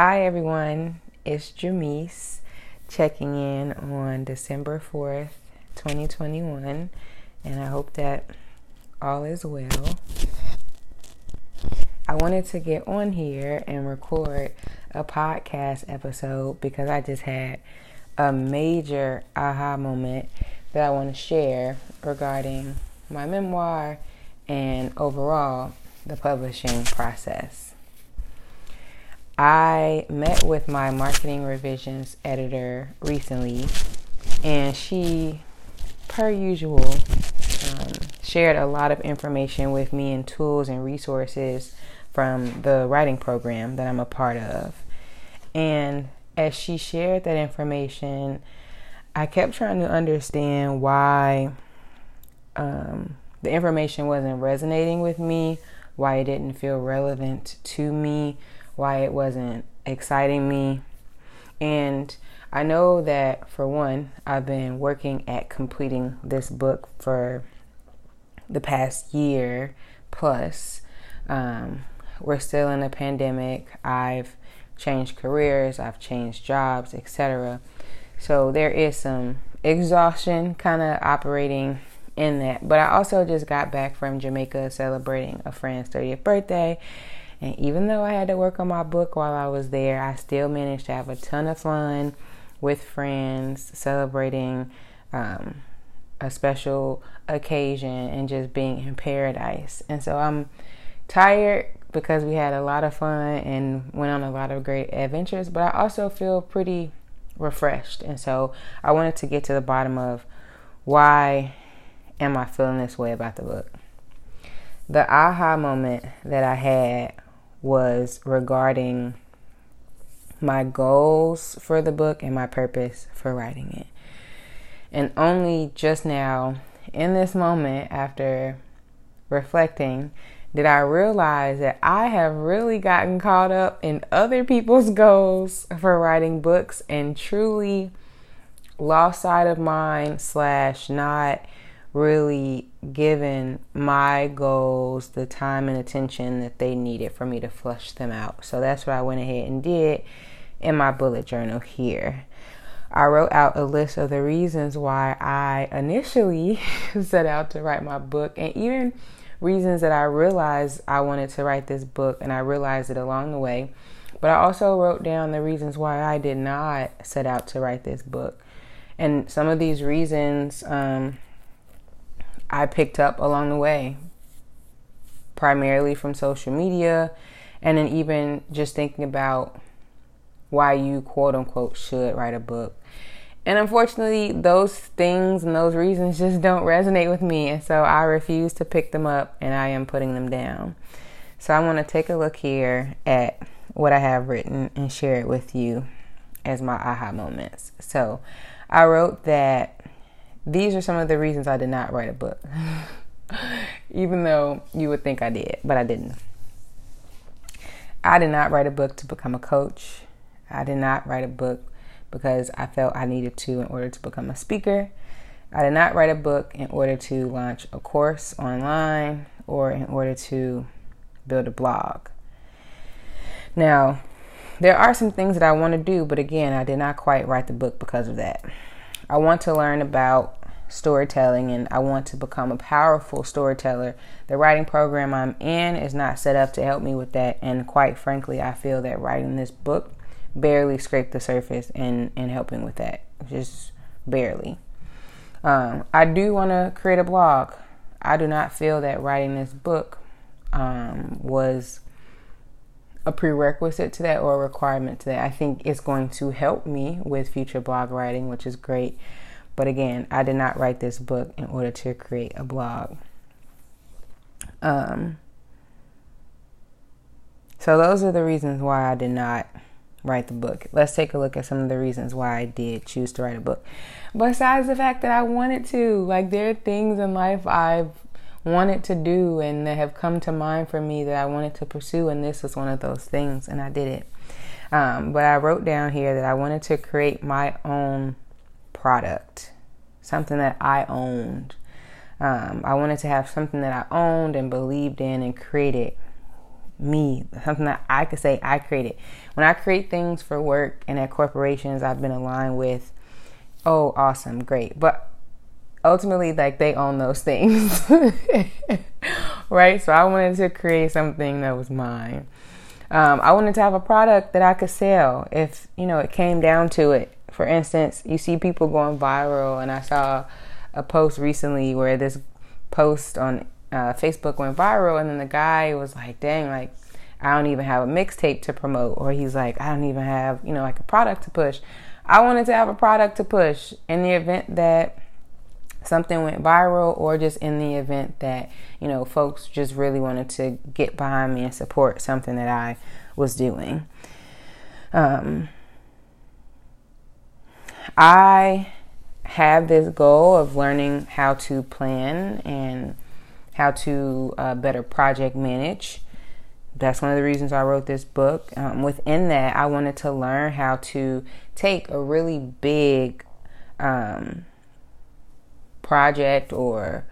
Hi, everyone. It's Jamise checking in on December 4th, 2021, and I hope that all is well. I wanted to get on here and record a podcast episode because I just had a major aha moment that I want to share regarding my memoir and overall the publishing process. I met with my marketing revisions editor recently, and she, per usual, um, shared a lot of information with me and tools and resources from the writing program that I'm a part of. And as she shared that information, I kept trying to understand why um, the information wasn't resonating with me, why it didn't feel relevant to me why it wasn't exciting me. And I know that for one, I've been working at completing this book for the past year plus. Um, we're still in a pandemic. I've changed careers, I've changed jobs, etc. So there is some exhaustion kind of operating in that. But I also just got back from Jamaica celebrating a friend's 30th birthday and even though I had to work on my book while I was there, I still managed to have a ton of fun with friends, celebrating um, a special occasion and just being in paradise. And so I'm tired because we had a lot of fun and went on a lot of great adventures, but I also feel pretty refreshed. And so I wanted to get to the bottom of why am I feeling this way about the book? The aha moment that I had was regarding my goals for the book and my purpose for writing it. And only just now, in this moment, after reflecting, did I realize that I have really gotten caught up in other people's goals for writing books and truly lost sight of mine, slash, not really given my goals the time and attention that they needed for me to flush them out. So that's what I went ahead and did in my bullet journal here. I wrote out a list of the reasons why I initially set out to write my book and even reasons that I realized I wanted to write this book and I realized it along the way. But I also wrote down the reasons why I did not set out to write this book. And some of these reasons um, I picked up along the way, primarily from social media, and then even just thinking about why you quote unquote should write a book. And unfortunately, those things and those reasons just don't resonate with me. And so I refuse to pick them up and I am putting them down. So I'm going to take a look here at what I have written and share it with you as my aha moments. So I wrote that these are some of the reasons I did not write a book. Even though you would think I did, but I didn't. I did not write a book to become a coach. I did not write a book because I felt I needed to in order to become a speaker. I did not write a book in order to launch a course online or in order to build a blog. Now, there are some things that I want to do, but again, I did not quite write the book because of that. I want to learn about storytelling and I want to become a powerful storyteller. The writing program I'm in is not set up to help me with that. And quite frankly, I feel that writing this book barely scraped the surface in, in helping with that. Just barely. Um, I do want to create a blog. I do not feel that writing this book um, was a prerequisite to that or a requirement to that. I think it's going to help me with future blog writing, which is great. But again, I did not write this book in order to create a blog. Um, so those are the reasons why I did not write the book. Let's take a look at some of the reasons why I did choose to write a book. Besides the fact that I wanted to, like there are things in life I've wanted to do and that have come to mind for me that I wanted to pursue, and this was one of those things, and I did it. Um, but I wrote down here that I wanted to create my own product, something that I owned. Um, I wanted to have something that I owned and believed in and created me, something that I could say I created. When I create things for work and at corporations I've been aligned with, oh, awesome, great. But ultimately, like they own those things, right? So I wanted to create something that was mine. Um, I wanted to have a product that I could sell if you know it came down to it. For instance, you see people going viral, and I saw a post recently where this post on uh, Facebook went viral, and then the guy was like, "Dang, like I don't even have a mixtape to promote," or he's like, "I don't even have you know like a product to push." I wanted to have a product to push in the event that something went viral or just in the event that you know folks just really wanted to get behind me and support something that i was doing um, i have this goal of learning how to plan and how to uh, better project manage that's one of the reasons I wrote this book. Um, within that, I wanted to learn how to take a really big um, project or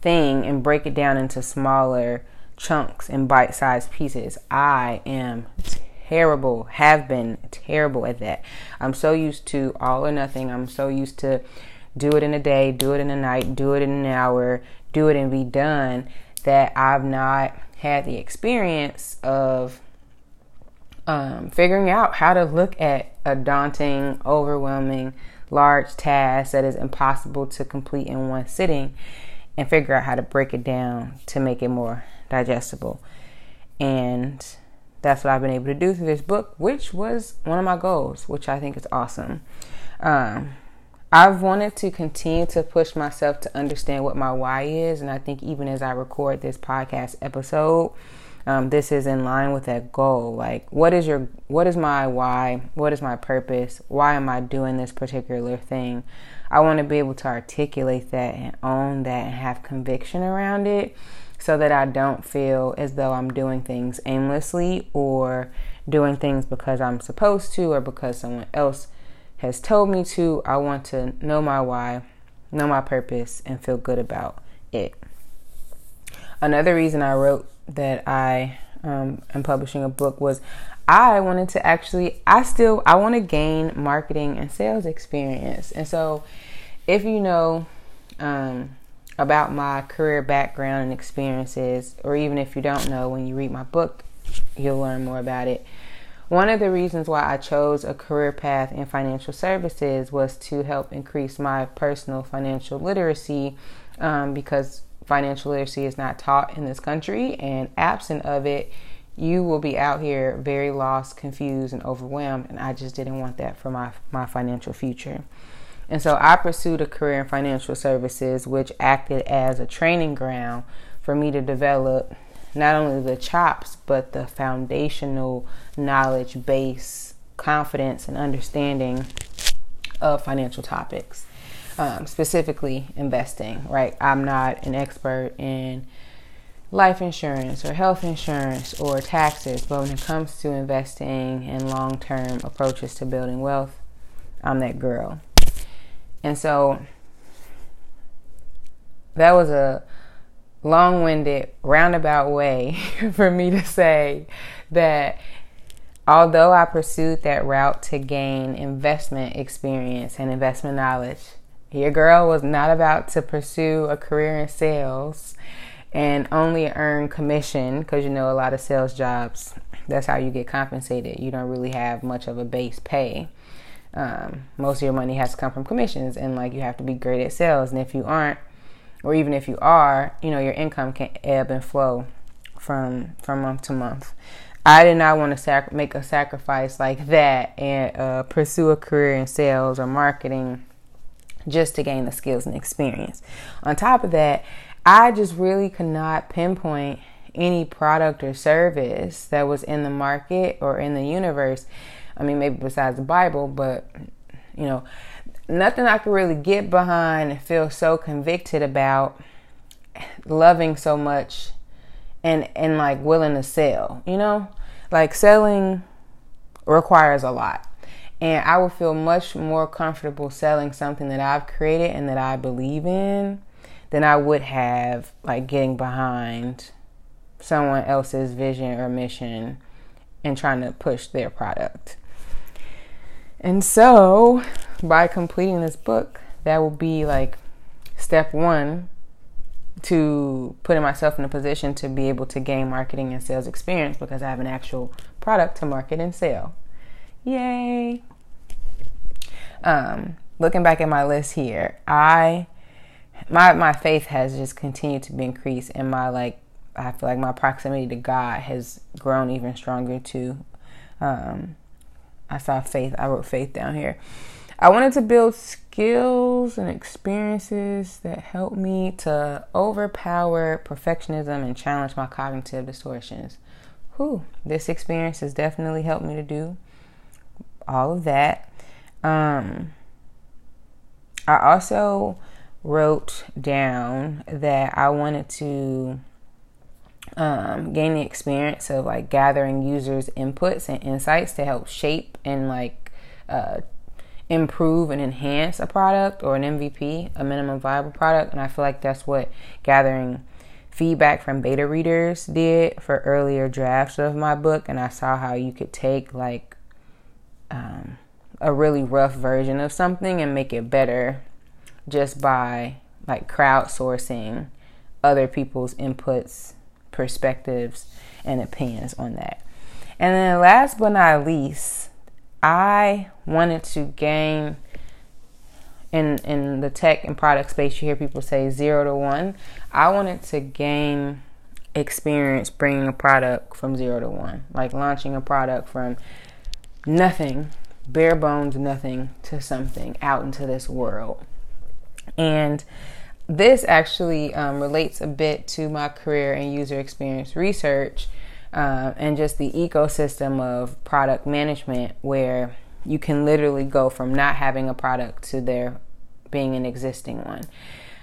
thing and break it down into smaller chunks and bite sized pieces. I am terrible, have been terrible at that. I'm so used to all or nothing. I'm so used to do it in a day, do it in a night, do it in an hour, do it and be done that I've not had the experience of um, figuring out how to look at a daunting, overwhelming, large task that is impossible to complete in one sitting and figure out how to break it down to make it more digestible. And that's what I've been able to do through this book, which was one of my goals, which I think is awesome. Um, I've wanted to continue to push myself to understand what my why is, and I think even as I record this podcast episode, um, this is in line with that goal. Like, what is your, what is my why? What is my purpose? Why am I doing this particular thing? I want to be able to articulate that and own that and have conviction around it so that I don't feel as though I'm doing things aimlessly or doing things because I'm supposed to or because someone else has told me to. I want to know my why, know my purpose, and feel good about it. Another reason I wrote that I um, am publishing a book was I wanted to actually, I still, I want to gain marketing and sales experience. And so, if you know um, about my career background and experiences, or even if you don't know, when you read my book, you'll learn more about it. One of the reasons why I chose a career path in financial services was to help increase my personal financial literacy um, because financial literacy is not taught in this country, and absent of it, you will be out here very lost, confused, and overwhelmed. And I just didn't want that for my, my financial future. And so I pursued a career in financial services, which acted as a training ground for me to develop not only the chops, but the foundational knowledge base, confidence, and understanding of financial topics um, specifically investing, right? I'm not an expert in life insurance or health insurance or taxes, but when it comes to investing and long term approaches to building wealth, I'm that girl. And so that was a long winded, roundabout way for me to say that although I pursued that route to gain investment experience and investment knowledge, your girl was not about to pursue a career in sales and only earn commission because you know a lot of sales jobs that's how you get compensated. You don't really have much of a base pay um, most of your money has to come from commissions and like you have to be great at sales and if you aren't or even if you are you know your income can ebb and flow from from month to month I did not want to sac- make a sacrifice like that and uh, pursue a career in sales or marketing just to gain the skills and experience. On top of that, I just really could not pinpoint any product or service that was in the market or in the universe. I mean, maybe besides the Bible, but you know, nothing I could really get behind and feel so convicted about loving so much and and like willing to sell, you know? Like selling requires a lot. And I would feel much more comfortable selling something that I've created and that I believe in than I would have like getting behind someone else's vision or mission and trying to push their product. And so, by completing this book, that will be like step one to putting myself in a position to be able to gain marketing and sales experience because I have an actual product to market and sell. Yay! Um, looking back at my list here, I my my faith has just continued to be increased, and my like I feel like my proximity to God has grown even stronger too. Um, I saw faith. I wrote faith down here. I wanted to build skills and experiences that help me to overpower perfectionism and challenge my cognitive distortions. Whew, this experience has definitely helped me to do all of that. Um, I also wrote down that I wanted to um, gain the experience of like gathering users' inputs and insights to help shape and like uh, improve and enhance a product or an MVP, a minimum viable product. And I feel like that's what gathering feedback from beta readers did for earlier drafts of my book. And I saw how you could take like um, a really rough version of something and make it better just by like crowdsourcing other people's inputs, perspectives, and opinions on that. And then last but not least, I wanted to gain in in the tech and product space you hear people say 0 to 1. I wanted to gain experience bringing a product from 0 to 1, like launching a product from nothing, bare bones nothing to something out into this world. And this actually um, relates a bit to my career in user experience research uh, and just the ecosystem of product management, where you can literally go from not having a product to there being an existing one.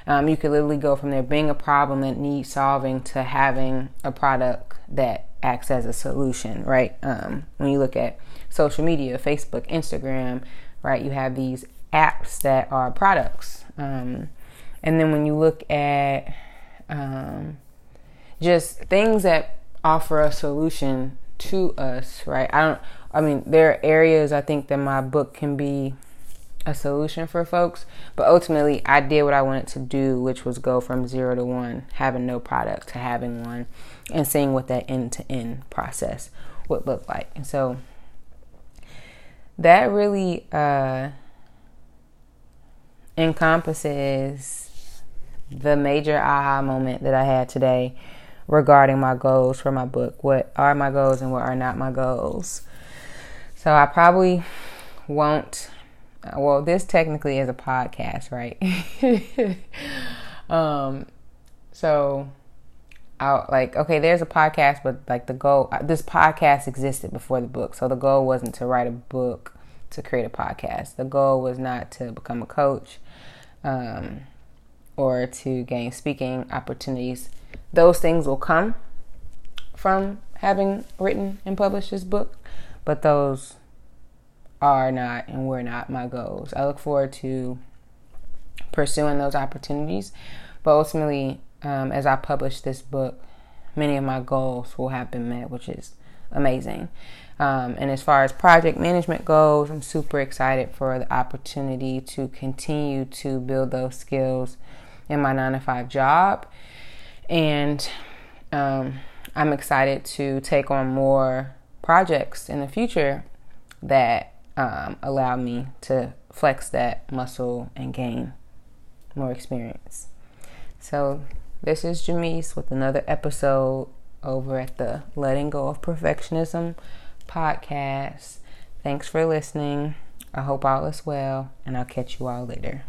Um, you could literally go from there being a problem that needs solving to having a product that acts as a solution, right? Um, when you look at social media, Facebook, Instagram, right, you have these apps that are products. Um, and then when you look at um, just things that offer a solution to us, right? I don't, I mean, there are areas I think that my book can be a solution for folks, but ultimately I did what I wanted to do, which was go from zero to one, having no product to having one, and seeing what that end to end process would look like. And so that really uh, encompasses the major aha moment that I had today regarding my goals for my book. What are my goals and what are not my goals? So I probably won't. Well, this technically is a podcast, right? um, so I like okay, there's a podcast, but like the goal, uh, this podcast existed before the book, so the goal wasn't to write a book to create a podcast. The goal was not to become a coach um, or to gain speaking opportunities. Those things will come from having written and published this book, but those are not and were not my goals. I look forward to pursuing those opportunities, but ultimately, um, as I publish this book, many of my goals will have been met, which is amazing. Um, and as far as project management goes, I'm super excited for the opportunity to continue to build those skills in my nine to five job. And um, I'm excited to take on more projects in the future that um, allow me to flex that muscle and gain more experience. So, this is Jamise with another episode over at the Letting Go of Perfectionism podcast. Thanks for listening. I hope all is well, and I'll catch you all later.